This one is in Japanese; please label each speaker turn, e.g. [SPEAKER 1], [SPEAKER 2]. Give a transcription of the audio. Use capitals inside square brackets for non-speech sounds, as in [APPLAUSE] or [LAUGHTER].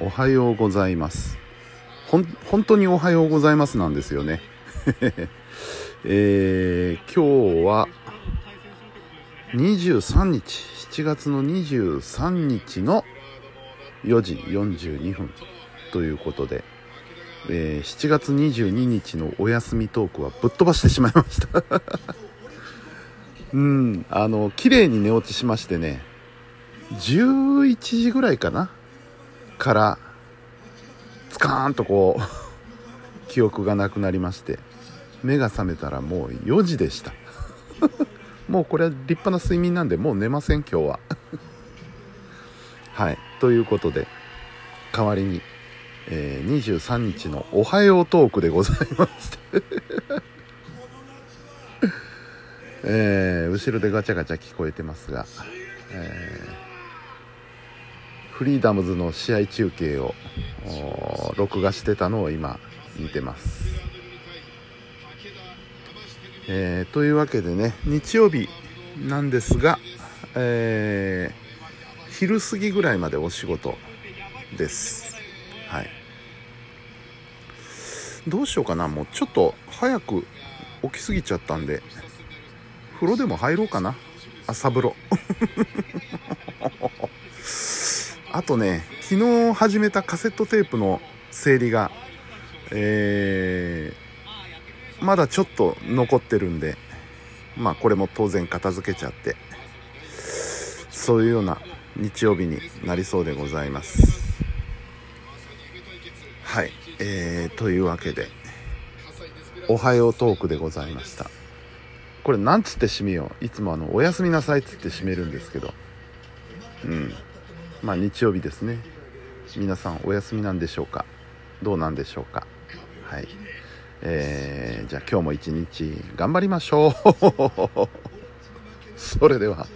[SPEAKER 1] おはようございます。ほん本当におはようございますなんですよね。[LAUGHS] えー、今日は23日7月の23日の4時42分ということで、えー、7月22日のお休みトークはぶっ飛ばしてしまいました。[LAUGHS] うんあの綺麗に寝落ちしましてね11時ぐらいかなからスカーンとこう [LAUGHS] 記憶がなくなりまして目が覚めたらもう4時でした。[LAUGHS] もうこれは立派な睡眠なんでもう寝ません今日は。[LAUGHS] はい。ということで代わりに、えー、23日の「おはようトーク」でございます。えー、後ろでガチャガチャ聞こえてますが、えー、フリーダムズの試合中継を録画してたのを今見てます、えー、というわけでね日曜日なんですが、えー、昼過ぎぐらいまでお仕事です。はい。どうしようかな。もうちょっと早く起きすぎちゃったんで風呂でも入ろうかな。朝風呂 [LAUGHS] あとね昨日始めたカセットテープの整理がえー、まだちょっと残ってるんでまあこれも当然片付けちゃってそういうような日曜日になりそうでございます。はいえー、というわけでおはようトークでございました。これなんつって締めよう？いつもあのおやすみなさいっつって締めるんですけど。うん。まあ日曜日ですね。皆さんお休みなんでしょうか？どうなんでしょうか？はい。えー、じゃあ今日も一日頑張りましょう。[LAUGHS] それでは。